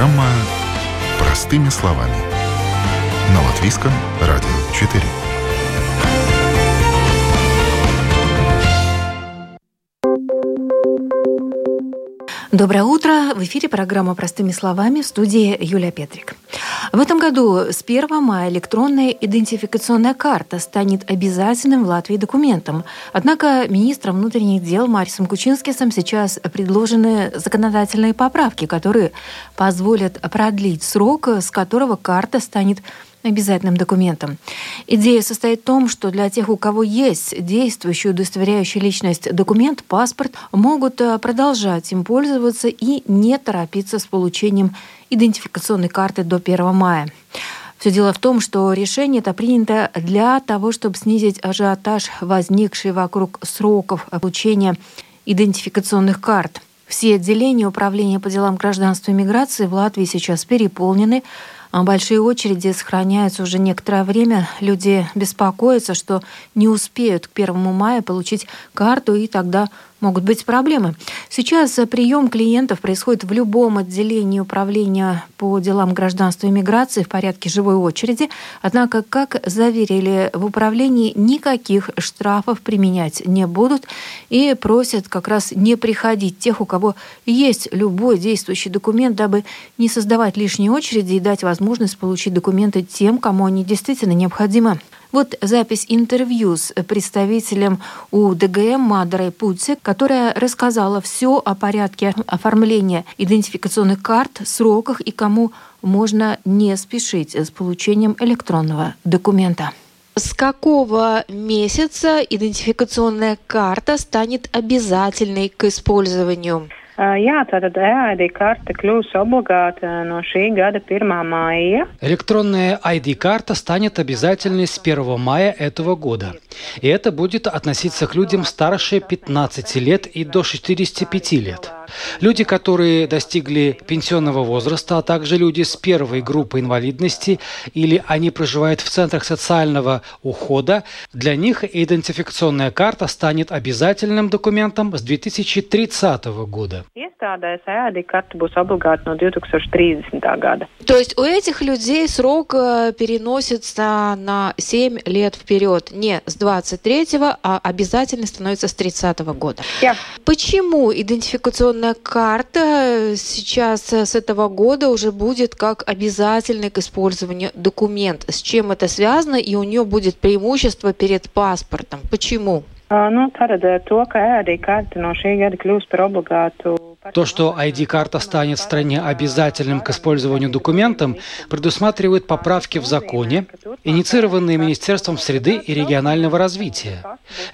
Программа «Простыми словами» на Латвийском радио 4. Доброе утро! В эфире программа «Простыми словами» в студии Юлия Петрик. В этом году с 1 мая электронная идентификационная карта станет обязательным в Латвии документом. Однако министром внутренних дел Марисом Кучинскисом сейчас предложены законодательные поправки, которые позволят продлить срок, с которого карта станет обязательным документом. Идея состоит в том, что для тех, у кого есть действующий удостоверяющий личность документ, паспорт, могут э, продолжать им пользоваться и не торопиться с получением идентификационной карты до 1 мая. Все дело в том, что решение это принято для того, чтобы снизить ажиотаж, возникший вокруг сроков получения идентификационных карт. Все отделения Управления по делам гражданства и миграции в Латвии сейчас переполнены. А большие очереди сохраняются уже некоторое время. Люди беспокоятся, что не успеют к 1 мая получить карту, и тогда могут быть проблемы. Сейчас прием клиентов происходит в любом отделении управления по делам гражданства и миграции в порядке живой очереди. Однако, как заверили в управлении, никаких штрафов применять не будут и просят как раз не приходить тех, у кого есть любой действующий документ, дабы не создавать лишние очереди и дать возможность получить документы тем, кому они действительно необходимы. Вот запись интервью с представителем УДГМ Мадрой Путси, которая рассказала все о порядке оформления идентификационных карт, сроках и кому можно не спешить с получением электронного документа. С какого месяца идентификационная карта станет обязательной к использованию? Jā, tātad EID карта кļūs облагата no šī gada 1 мая. Электронная ID-карта станет обязательной с 1 мая этого года. И это будет относиться к людям старше 15 лет и до 65 лет. Люди, которые достигли пенсионного возраста, а также люди с первой группой инвалидности или они проживают в центрах социального ухода, для них идентификационная карта станет обязательным документом с 2030 года. То есть у этих людей срок э, переносится на 7 лет вперед, не с 23 а обязательно становится с 30 года. Yeah. Почему идентификационная электронная карта сейчас э, с этого года уже будет как обязательный к использованию документ. С чем это связано? И у нее будет преимущество перед паспортом. Почему? Nu, paredzēt to, ka ēdī karta no šī gada то, что ID-карта станет в стране обязательным к использованию документом, предусматривает поправки в законе, инициированные Министерством среды и регионального развития.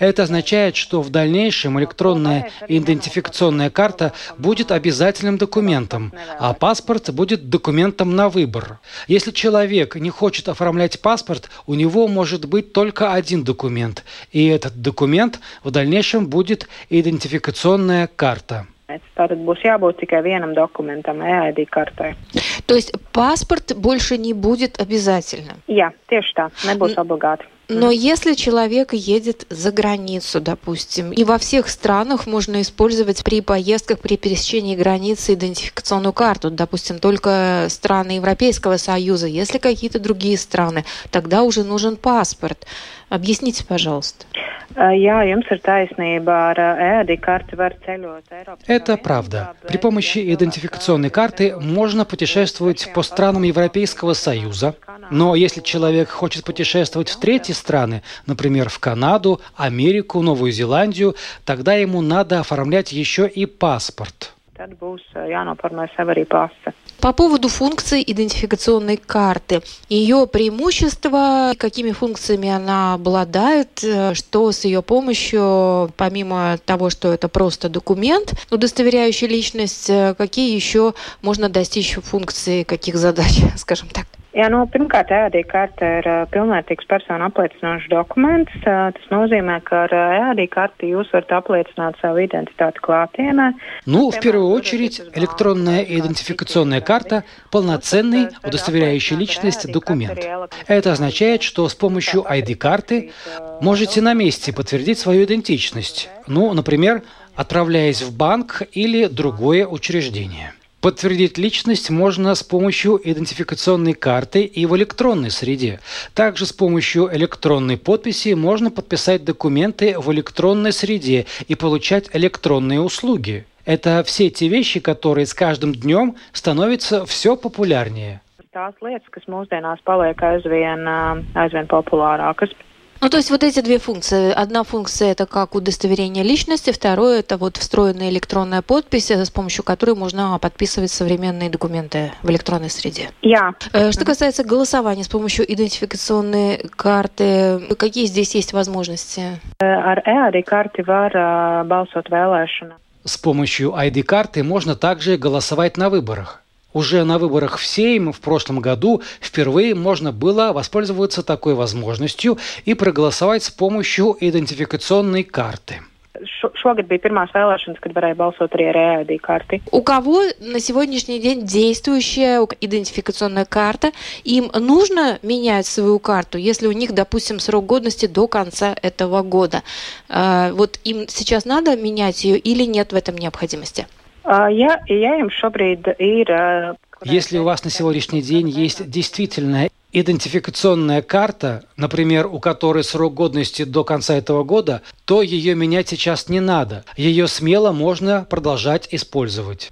Это означает, что в дальнейшем электронная идентификационная карта будет обязательным документом, а паспорт будет документом на выбор. Если человек не хочет оформлять паспорт, у него может быть только один документ, и этот документ в дальнейшем будет идентификационная карта. Tātad būs jābūt tikai vienam документам, EID картой. То есть паспорт больше не будет обязательным? Jā, tieši tā, nebūs obligāti. Но если человек едет за границу, допустим, и во всех странах можно использовать при поездках, при пересечении границы идентификационную карту, допустим, только страны Европейского Союза, если какие-то другие страны, тогда уже нужен паспорт. Объясните, пожалуйста. Это правда. При помощи идентификационной карты можно путешествовать по странам Европейского Союза. Но если человек хочет путешествовать в третьи страны, например, в Канаду, Америку, Новую Зеландию, тогда ему надо оформлять еще и паспорт. Tad būs jānoformē sev arī pase. По поводу функции идентификационной карты, ее преимущества, какими функциями она обладает, э, что с ее помощью, помимо того, что это просто документ, удостоверяющий личность, э, какие еще можно достичь функции, каких задач, скажем так? Jā, nu, pirmkārt, EAD karte ir pilnvērtīgs personu apliecinošs dokuments. Tas nozīmē, ka ar EAD карты jūs varat apliecināt savu identitāti клātienē. Ну, в первую очередь, электронная идентификационная карта – полноценный, удостоверяющий личность документ. Это означает, что с помощью ID-карты можете на месте подтвердить свою идентичность. Ну, например, отправляясь в банк или другое учреждение. Подтвердить личность можно с помощью идентификационной карты и в электронной среде. Также с помощью электронной подписи можно подписать документы в электронной среде и получать электронные услуги. Это все те вещи, которые с каждым днем становятся все популярнее. Ну, то есть вот эти две функции. Одна функция это как удостоверение личности, второе это вот встроенная электронная подпись, с помощью которой можно подписывать современные документы в электронной среде. Jā. Что касается голосования с помощью идентификационной карты, какие здесь есть возможности? Ar karti var balsot vēlēšanā. С помощью ID-карты можно также голосовать на выборах. Уже на выборах в Сейм в прошлом году впервые можно было воспользоваться такой возможностью и проголосовать с помощью идентификационной карты. Šogad bija pirmās vēlēšanas, kad varēja balsot arī ar карты. У кого на сегодняшний день действующая идентификационная карта, им нужно менять свою карту, если у них, допустим, срок годности до конца этого года. Вот им сейчас надо менять ее или нет в этом необходимости? Ja jums šobrīd ir Если у вас на сегодняшний день есть действительная идентификационная карта, например, у которой срок годности до конца этого года, то ее менять сейчас не надо. Ее смело можно продолжать использовать.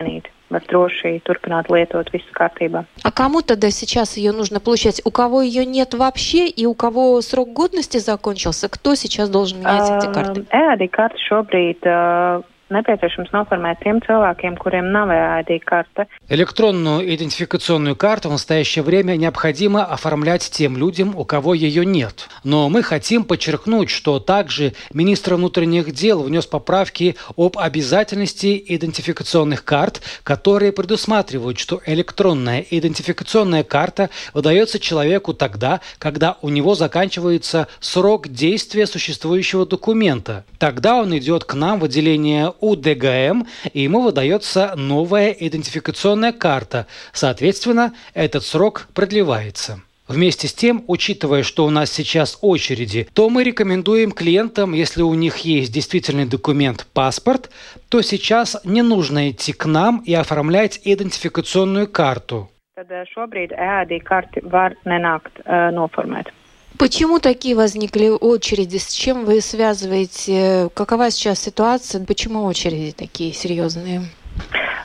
var droši turpināt lietot visu kārtībā. А кому тогда сейчас ее нужно получать? У кого ее нет вообще и у кого срок годности закончился? Кто сейчас должен менять эти карты? EAD karti šobrīd nepieciešams noformēt tiem cilvēkiem, kuriem nav EID карта. Электронную идентификационную карту в настоящее время необходимо оформлять тем людям, у кого ее нет. Но мы хотим подчеркнуть, что также министр внутренних дел внес поправки об обязательности идентификационных карт, которые предусматривают, что электронная идентификационная карта выдается человеку тогда, когда у него заканчивается срок действия существующего документа. Тогда он идет к нам в отделение УДГМ, и ему выдается новая идентификационная карта. Соответственно, этот срок продлевается. Вместе с тем, учитывая, что у нас сейчас очереди, то мы рекомендуем клиентам, если у них есть действительный документ паспорт, то сейчас не нужно идти к нам и оформлять идентификационную карту. Tad šobrīd EAD karti var nenākt uh, noformēt. Почему такие возникли очереди? С чем вы связываете? Какова сейчас ситуация? Почему очереди такие серьезные?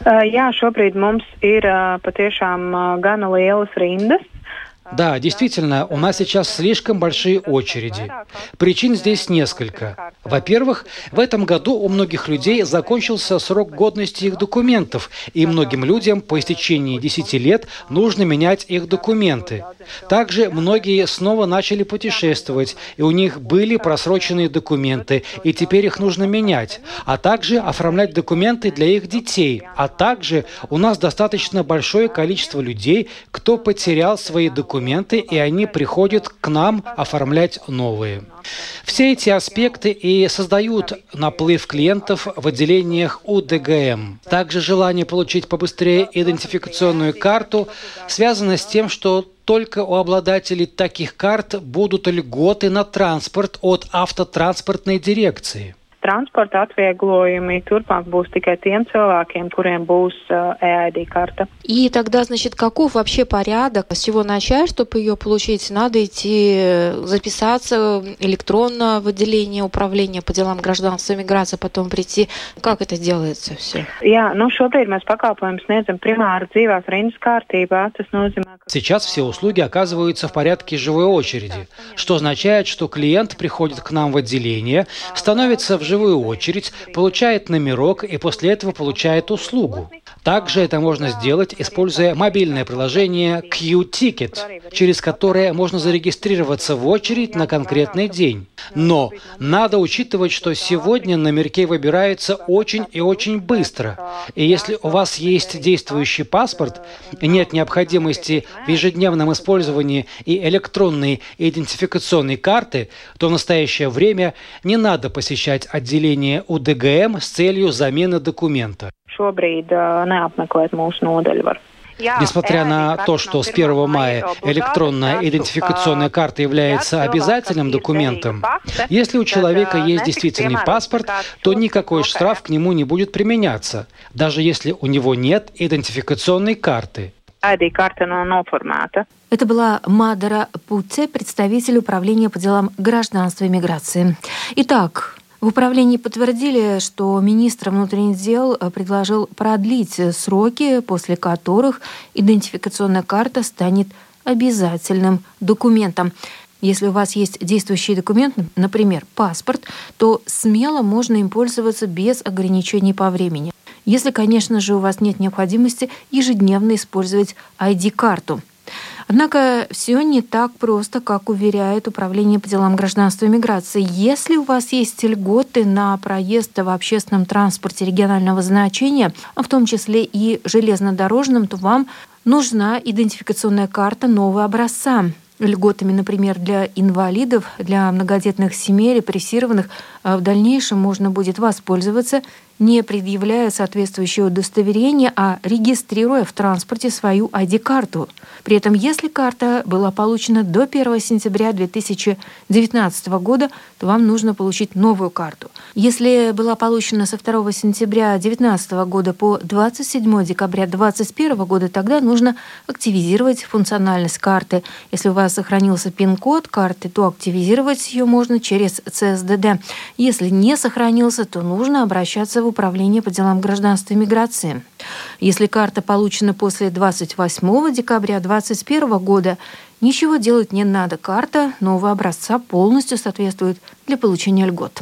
Jā, šobrīd mums ir patiešām gana lielas rindas. Да, действительно, у нас сейчас слишком большие очереди. Причин здесь несколько. Во-первых, в этом году у многих людей закончился срок годности их документов, и многим людям по истечении 10 лет нужно менять их документы. Также многие снова начали путешествовать, и у них были просроченные документы, и теперь их нужно менять, а также оформлять документы для их детей. А также у нас достаточно большое количество людей, кто потерял свои документы документы, и они приходят к нам оформлять новые. Все эти аспекты и создают наплыв клиентов в отделениях УДГМ. Также желание получить побыстрее идентификационную карту связано с тем, что только у обладателей таких карт будут льготы на транспорт от автотранспортной дирекции. Transporta atvieglojumi turpmāk būs tikai cilvēkiem, kuriem būs uh, EID карта. И тогда, значит, каков вообще порядок? С чего начать, чтобы ее получить? Надо идти записаться электронно в отделение управления по делам гражданства и миграции, потом прийти. Как это делается все? Jā, nu šobrīd mēs pakalpojumus sniedzam primāri dzīvās rindas kārtībā. Tas nozīmē, ka... Сейчас все услуги оказываются в порядке живой очереди, что означает, что клиент приходит к нам в отделение, становится в живую очередь, получает номерок и после этого получает услугу. Также это можно сделать, используя мобильное приложение Q-Ticket, через которое можно зарегистрироваться в очередь на конкретный день. Но надо учитывать, что сегодня номерки выбираются очень и очень быстро. И если у вас есть действующий паспорт, нет необходимости в ежедневном использовании и электронной идентификационной карты, то в настоящее время не надо посещать отделение УДГМ с целью замены документа. Šobrīd uh, neapmeklēt mūsu nodeļu var. Несмотря на то, что с 1 мая электронная идентификационная карта является обязательным документом, если у человека есть действительный паспорт, то никакой штраф к нему не будет применяться, даже если у него нет идентификационной карты. Это была Мадара Пуце, представитель управления по делам гражданства и миграции. Итак, в управлении подтвердили, что министр внутренних дел предложил продлить сроки, после которых идентификационная карта станет обязательным документом. Если у вас есть действующий документ, например, паспорт, то смело можно им пользоваться без ограничений по времени. Если, конечно же, у вас нет необходимости ежедневно использовать ID-карту. Однако все не так просто, как уверяет Управление по делам гражданства и миграции. Если у вас есть льготы на проезд в общественном транспорте регионального значения, в том числе и железнодорожном, то вам нужна идентификационная карта нового образца льготами, например, для инвалидов, для многодетных семей, репрессированных, а в дальнейшем можно будет воспользоваться не предъявляя соответствующее удостоверение, а регистрируя в транспорте свою ID-карту. При этом, если карта была получена до 1 сентября 2019 года, то вам нужно получить новую карту. Если была получена со 2 сентября 2019 года по 27 декабря 2021 года, тогда нужно активизировать функциональность карты. Если у вас сохранился пин-код карты, то активизировать ее можно через CSDD. Если не сохранился, то нужно обращаться в Управления по делам гражданства и миграции. Если карта получена после 28 декабря 2021 года, ничего делать не надо. Карта нового образца полностью соответствует для получения льгот.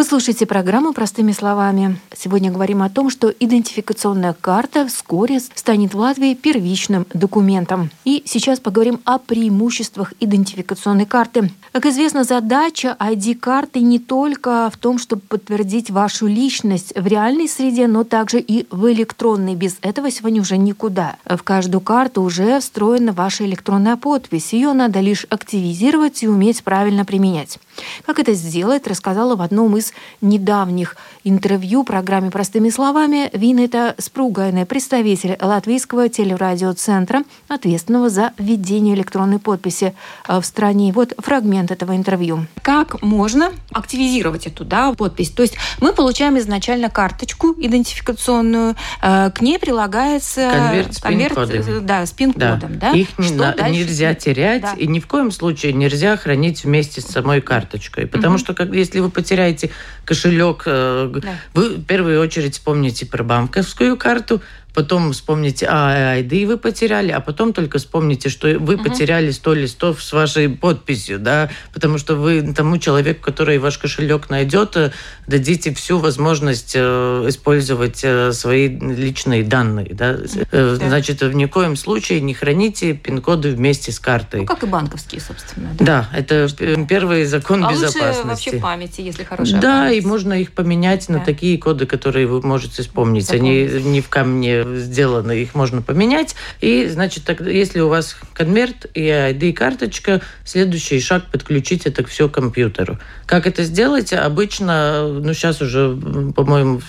Вы слушаете программу «Простыми словами». Сегодня говорим о том, что идентификационная карта вскоре станет в Латвии первичным документом. И сейчас поговорим о преимуществах идентификационной карты. Как известно, задача ID-карты не только в том, чтобы подтвердить вашу личность в реальной среде, но также и в электронной. Без этого сегодня уже никуда. В каждую карту уже встроена ваша электронная подпись. Ее надо лишь активизировать и уметь правильно применять. Как это сделать, рассказала в одном из недавних интервью программе «Простыми словами» Винета Спругайная, представитель Латвийского телерадиоцентра, ответственного за введение электронной подписи в стране. Вот фрагмент этого интервью. Как можно активизировать эту да, подпись? То есть мы получаем изначально карточку идентификационную, э, к ней прилагается конверт с пин-кодом. Э, да, с пин-кодом. Да. Да? Их Что нельзя терять да. и ни в коем случае нельзя хранить вместе с самой картой карточкой. Потому угу. что как, если вы потеряете кошелек, э, да. вы в первую очередь вспомните про банковскую карту, потом вспомните, а, ID вы потеряли, а потом только вспомните, что вы угу. потеряли 100 листов с вашей подписью, да, потому что вы тому человеку, который ваш кошелек найдет, э, дадите всю возможность э, использовать э, свои личные данные, да. да. Значит, в никоем случае не храните пин-коды вместе с картой. Ну, как и банковские, собственно. Да, да это первый закон а безопасности. вообще памяти, если хорошая Да, память. и можно их поменять да. на такие коды, которые вы можете вспомнить. Запомнить. Они не в камне сделаны, их можно поменять. И, значит, тогда, если у вас конверт и ID-карточка, следующий шаг подключить это все к компьютеру. Как это сделать? Обычно, ну, сейчас уже, по-моему,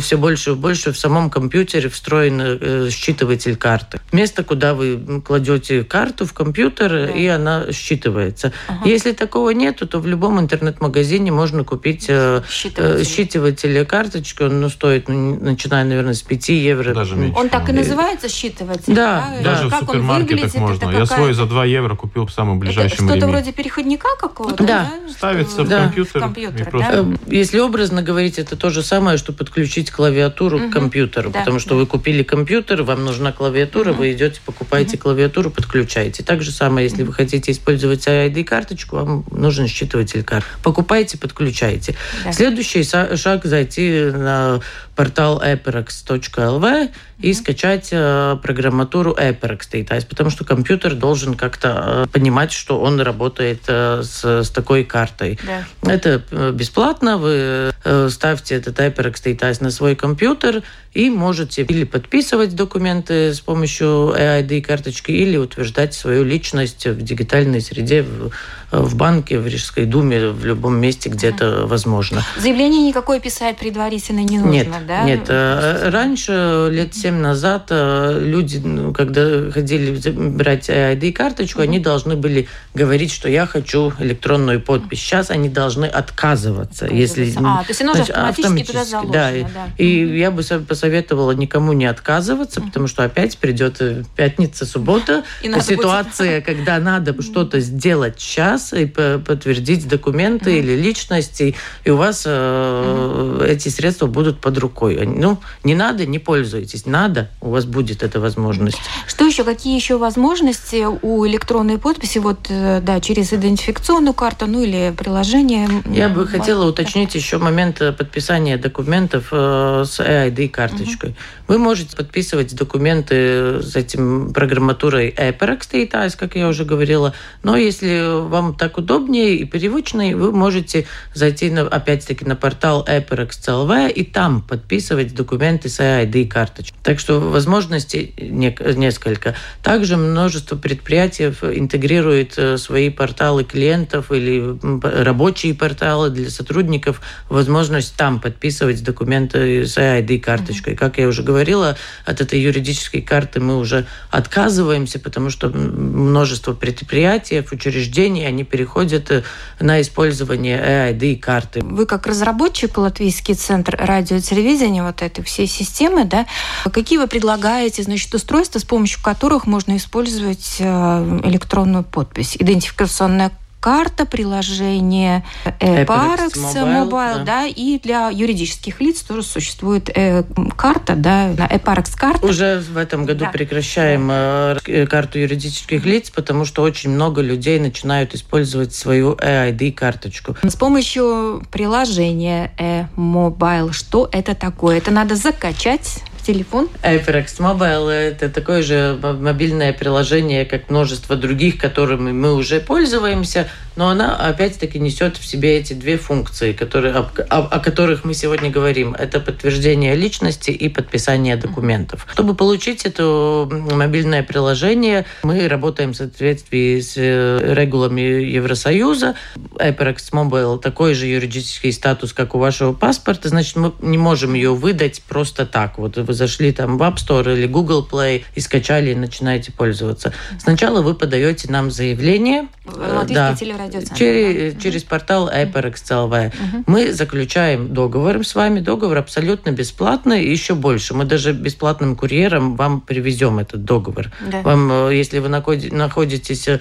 все больше и больше в самом компьютере встроен э, считыватель карты. Место, куда вы кладете карту в компьютер, да. и она считывается. Ага. Если такого нету, то в любом интернет-магазине можно купить э, считыватель, считыватель карточки. Он ну, стоит, ну, начиная, наверное, с 5 евро. Даже Он так и называется считыватель? Да, да. Даже как в супермаркетах можно. Я свой за 2 евро купил в самом ближайшем Что-то вроде переходника какого-то? Да. да? Ставится в да. компьютер. В компьютер просто... да? Если образно говорить, это то же самое, что подключить клавиатуру угу. к компьютеру. Да. Потому что вы купили компьютер, вам нужна клавиатура, угу. вы идете, покупаете угу. клавиатуру, подключаете. Так же самое, если вы хотите использовать ID-карточку, вам нужен считыватель карт. Покупайте, подключайте. Да. Следующий шаг зайти на портал eperex.lv и скачать э, программатуру Data, потому что компьютер должен как-то э, понимать, что он работает э, с, с такой картой. Да. Это бесплатно, вы э, ставьте этот HyperX на свой компьютер и можете или подписывать документы с помощью EID карточки, или утверждать свою личность в дигитальной среде, в, в банке, в Рижской думе, в любом месте, где uh это возможно. Заявление никакое писать предварительно не нужно, нет, да? Нет, э, раньше, лет семь назад, э, люди, ну, когда ходили брать EID карточку, uh они должны были говорить, что я хочу электронную подпись. Сейчас они должны отказываться. Если, а, то есть оно уже автоматически, автоматически туда заложено. Да, да. И, и я бы посоветовала никому не отказываться, потому что опять придет э, пятница, суббота, и ситуация, будет... когда надо что-то сделать сейчас и подтвердить документы или личности, и у вас э, эти средства будут под рукой. Ну, не надо, не пользуйтесь. Надо, у вас будет эта возможность. Что еще? Какие еще возможности у электронной подписи? Вот, э, да, через идентификационную карту, ну или приложение. Я бы хотела уточнить еще момент подписания документов с EID карточкой. Угу. Вы можете подписывать документы с этим программатурой EPRX стоит, как я уже говорила. Но если вам так удобнее и привычнее, вы можете зайти на, опять-таки на портал EPRX.lv и там подписывать документы с EID карточкой. Так что возможностей несколько. Также множество предприятий интегрирует э, свои порталы клиентов или рабочие порталы для сотрудников, возможность там подписывать документы с EID карточкой. Как я уже говорила, от этой юридической карты мы уже отказываемся, потому что множество предприятий, учреждений, они переходят э, на использование EID карты. Вы как разработчик Латвийский центр радио и телевидения вот этой всей системы, да, какие вы предлагаете, значит, устройства, с помощью которых можно использовать э, электронную подпись? Идентификационная карта, приложение э, Parex Mobile, Mobile да. да, и для юридических лиц тоже существует э, карта, да, на Parex карта. Уже в этом году да. прекращаем да. Э, карту юридических лиц, потому что очень много людей начинают использовать свою EID карточку. С помощью приложения e-mobile, что это такое? Это надо закачать телефон? HyperX Mobile – это такое же мобильное приложение, как множество других, которыми мы уже пользуемся, но она опять-таки несет в себе эти две функции, которые, о, о, о которых мы сегодня говорим. Это подтверждение личности и подписание документов. Чтобы получить это мобильное приложение, мы работаем в соответствии с э, регулами Евросоюза. HyperX Mobile такой же юридический статус, как у вашего паспорта, значит, мы не можем ее выдать просто так. Вот вы зашли там в App Store или Google Play и скачали и начинаете пользоваться. Сначала вы подаете нам заявление. Латвийский да, телерадиоцентр. Через, да. через портал HyperX.lv. Угу. Мы заключаем договор с вами. Договор абсолютно бесплатный и еще больше. Мы даже бесплатным курьером вам привезем этот договор. Да. Вам, э, если вы находитесь э,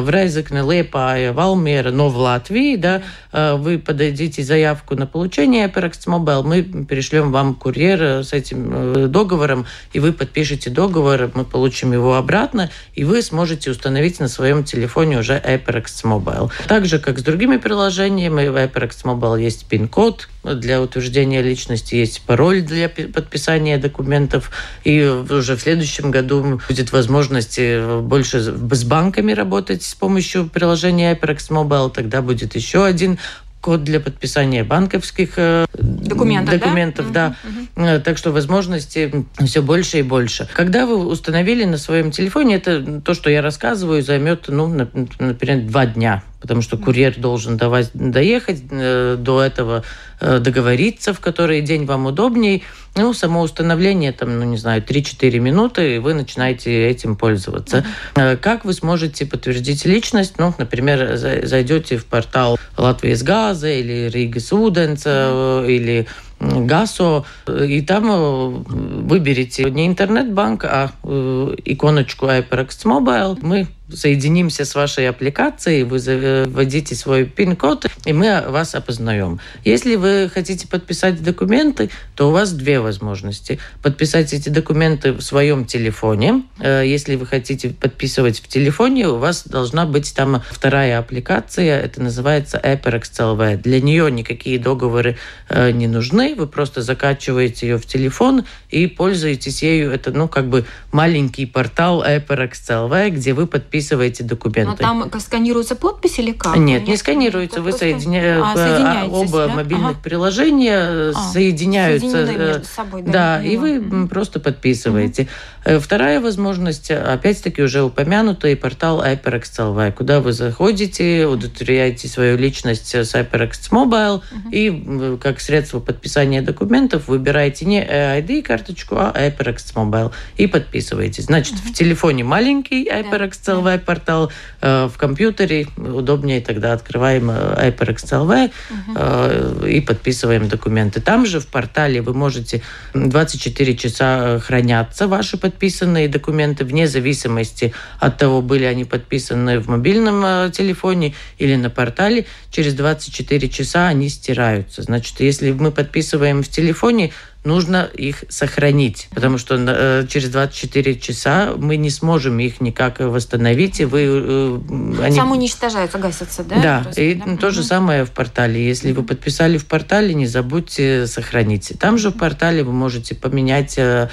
в Резекне, Лепае, Валмера, но в Латвии, да, э, вы подадите заявку на получение HyperX Mobile, мы перешлем вам курьер с этим договором, и вы подпишете договор, мы получим его обратно, и вы сможете установить на своем телефоне уже HyperX Mobile. Так же, как с другими приложениями, в HyperX Mobile есть пин-код для утверждения личности, есть пароль для подписания документов, и уже в следующем году будет возможность больше с банками работать с помощью приложения HyperX Mobile, тогда будет еще один код для подписания банковских э, документов, документов да? да. Угу. Так что возможностей все больше и больше. Когда вы установили на своем телефоне, это то, что я рассказываю, займет, ну, например, два дня потому что курьер должен доехать э, до этого, договориться, в который день вам удобней. Ну, само установление, там, ну, не знаю, 3-4 минуты, и вы начинаете этим пользоваться. Mm-hmm. Как вы сможете подтвердить личность? Ну, например, зайдете в портал Латвии с газа или Рига Суденца mm-hmm. или ГАСО, и там выберите не интернет-банк, а иконочку HyperX Mobile. Мы соединимся с вашей аппликацией, вы вводите свой пин-код, и мы вас опознаем. Если вы хотите подписать документы, то у вас две возможности. Подписать эти документы в своем телефоне. Э, если вы хотите подписывать в телефоне, у вас должна быть там вторая аппликация, это называется HyperX Для нее никакие договоры э, не нужны, вы просто закачиваете ее в телефон и пользуетесь ею. Это, ну, как бы маленький портал HyperX где вы подписываете подписываете документы. Но там сканируется подпись или как? Нет, не сканируется. Вы соединя... а, оба да? мобильных ага. приложения а, соединяются. Между собой, да, да и вы просто подписываете. Угу. Вторая возможность, опять-таки уже упомянутый портал HyperX куда вы заходите, удостоверяете свою личность с HyperX Mobile угу. и как средство подписания документов выбираете не ID-карточку, а HyperX Mobile и подписываетесь. Значит, в телефоне маленький HyperX портал, э, в компьютере удобнее тогда открываем HyperX угу. э, и подписываем документы. Там же в портале вы можете 24 часа хранятся ваши подписанные документы вне зависимости от того, были они подписаны в мобильном э, телефоне или на портале. Через 24 часа они стираются. Значит, если мы подписываем в телефоне, нужно их сохранить, потому что э, через 24 часа мы не сможем их никак восстановить, и вы... Э, они... Сам уничтожаются, гасятся, да? Да, Просто, и да? то же самое в портале. Если вы подписали в портале, не забудьте сохранить. Там же в портале вы можете поменять э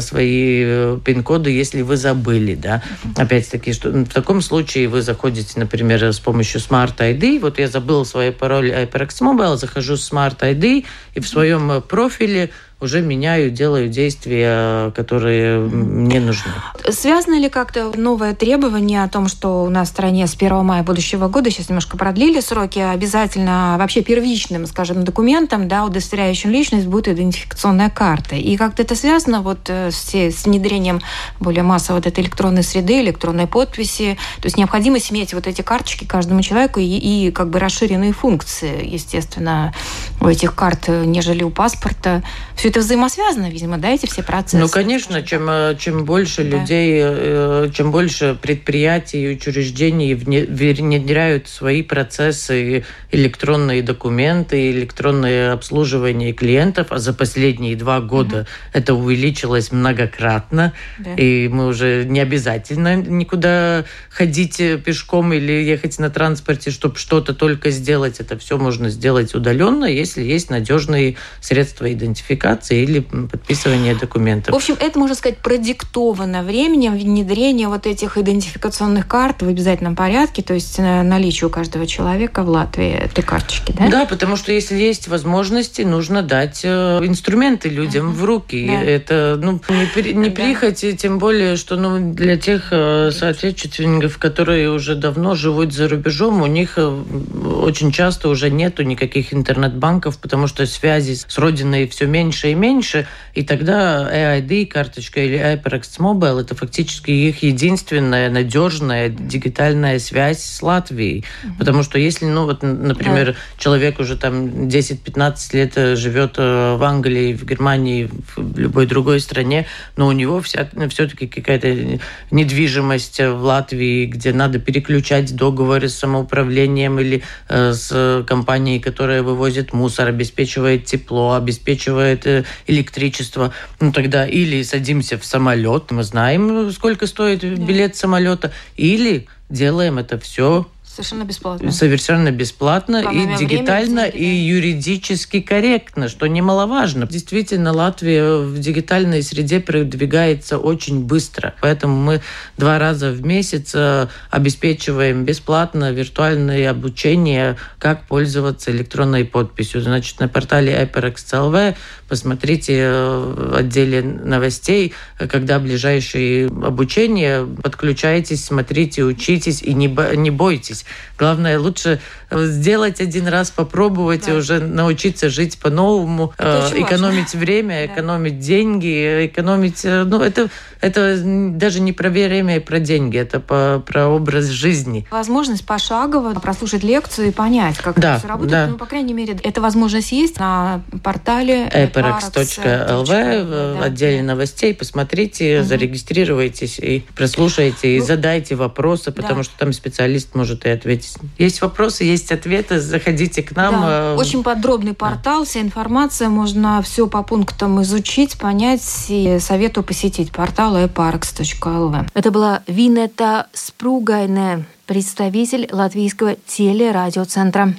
свои э, пин-коды, если вы забыли, да. Опять-таки, что в таком случае вы заходите, например, с помощью Smart ID. Вот я забыл свой пароль HyperX Mobile, захожу с Smart ID и в своем профиле уже меняю, делаю действия, которые мне нужны. Связано ли как-то новое требование о том, что у нас в стране с 1 мая будущего года, сейчас немножко продлили сроки, обязательно вообще первичным, скажем, документом, да, удостоверяющим личность будет идентификационная карта. И как-то это связано вот э, с, с внедрением более массовой вот этой электронной среды, электронной подписи. То есть необходимость иметь вот эти карточки каждому человеку и, и как бы расширенные функции, естественно, у этих карт, нежели у паспорта. Все это взаимосвязано, видимо, да, эти все процессы? Ну, конечно, чем, э, чем больше да. людей, э, чем больше предприятий и учреждений внедряют свои процессы, электронные документы, электронное обслуживание клиентов, а за последние два года угу. это увеличилось многократно, да. и мы уже не обязательно никуда ходить пешком или ехать на транспорте, чтобы что-то только сделать. Это все можно сделать удаленно, если есть надежные средства идентификации регистрации или подписывания документов. В общем, это, можно сказать, продиктовано временем внедрения вот этих идентификационных карт в обязательном порядке, то есть э, наличие у каждого человека в Латвии этой карточки, да? Да, потому что если есть возможности, нужно дать э, инструменты людям uh-huh. в руки. Да. Это ну, не, не прихоть, тем более, что ну, для тех э, соотечественников, которые уже давно живут за рубежом, у них очень часто уже нету никаких интернет-банков, потому что связи с родиной все меньше и меньше, и тогда EID карточка или HyperX Mobile это фактически их единственная надежная дигитальная связь с Латвией. Mm-hmm. Потому что если, ну вот, например, yeah. человек уже там 10-15 лет э, живет э, в Англии, в Германии, в любой другой стране, но у него вся, все-таки какая-то недвижимость в Латвии, где надо переключать договоры с самоуправлением или э, с компанией, которая вывозит мусор, обеспечивает тепло, обеспечивает э, электричество, ну тогда или садимся в самолет, мы знаем, сколько стоит билет самолета, или делаем это все Совершенно бесплатно. Совершенно бесплатно и дигитально, и юридически корректно, что немаловажно. Действительно, Латвия в дигитальной среде продвигается очень быстро. Поэтому мы два раза в месяц э, обеспечиваем бесплатно виртуальное обучение, как пользоваться электронной подписью. Значит, на портале HyperX.lv посмотрите э, в отделе новостей, когда ближайшее обучение, подключайтесь, смотрите, учитесь и не, не бойтесь. Главное, лучше сделать один раз, попробовать да. и уже научиться жить по-новому, э, экономить важно. время, да. экономить деньги, экономить... Э, ну, это, это даже не про время и про деньги, это по, про образ жизни. Возможность пошагово прослушать лекцию и понять, как да, это все работает. Да. Ну, по крайней мере, эта возможность есть на портале eparex.lv в да, отделе новостей. Посмотрите, угу. зарегистрируйтесь и прослушайте, и ну, задайте вопросы, потому да. что там специалист может и ответить. Есть вопросы, есть есть ответы, заходите к нам. Да, э, очень подробный портал, вся информация, можно все по пунктам изучить, понять и советую посетить портал eparks.lv. Это была Винета Спругайне, представитель Латвийского телерадиоцентра.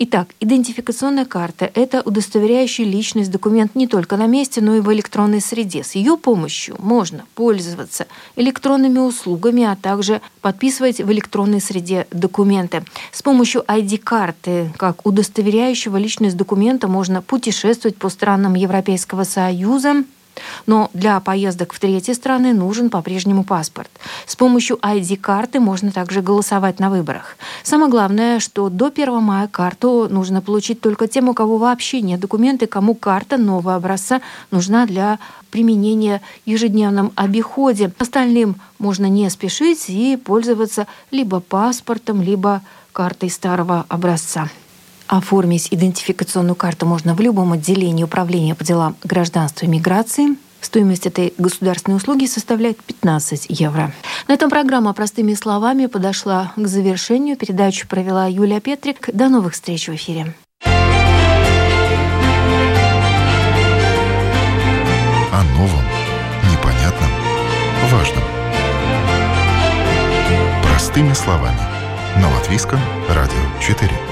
Итак, идентификационная карта – это удостоверяющий личность документ не только на месте, но и в электронной среде. С ее помощью можно пользоваться электронными услугами, а также подписывать в электронной среде документы. С помощью ID-карты, как удостоверяющего личность документа, можно путешествовать по странам Европейского Союза, но для поездок в третьи страны нужен по-прежнему паспорт. С помощью ID-карты можно также голосовать на выборах. Самое главное, что до 1 мая карту нужно получить только тем, у кого вообще нет документы, кому карта нового образца нужна для применения в ежедневном обиходе. Остальным можно не спешить и пользоваться либо паспортом, либо картой старого образца. Оформить идентификационную карту можно в любом отделении управления по делам гражданства и миграции. Стоимость этой государственной услуги составляет 15 евро. На этом программа «Простыми словами» подошла к завершению. Передачу провела Юлия Петрик. До новых встреч в эфире. О новом, непонятном, важном. Простыми словами. На Латвийском радио 4.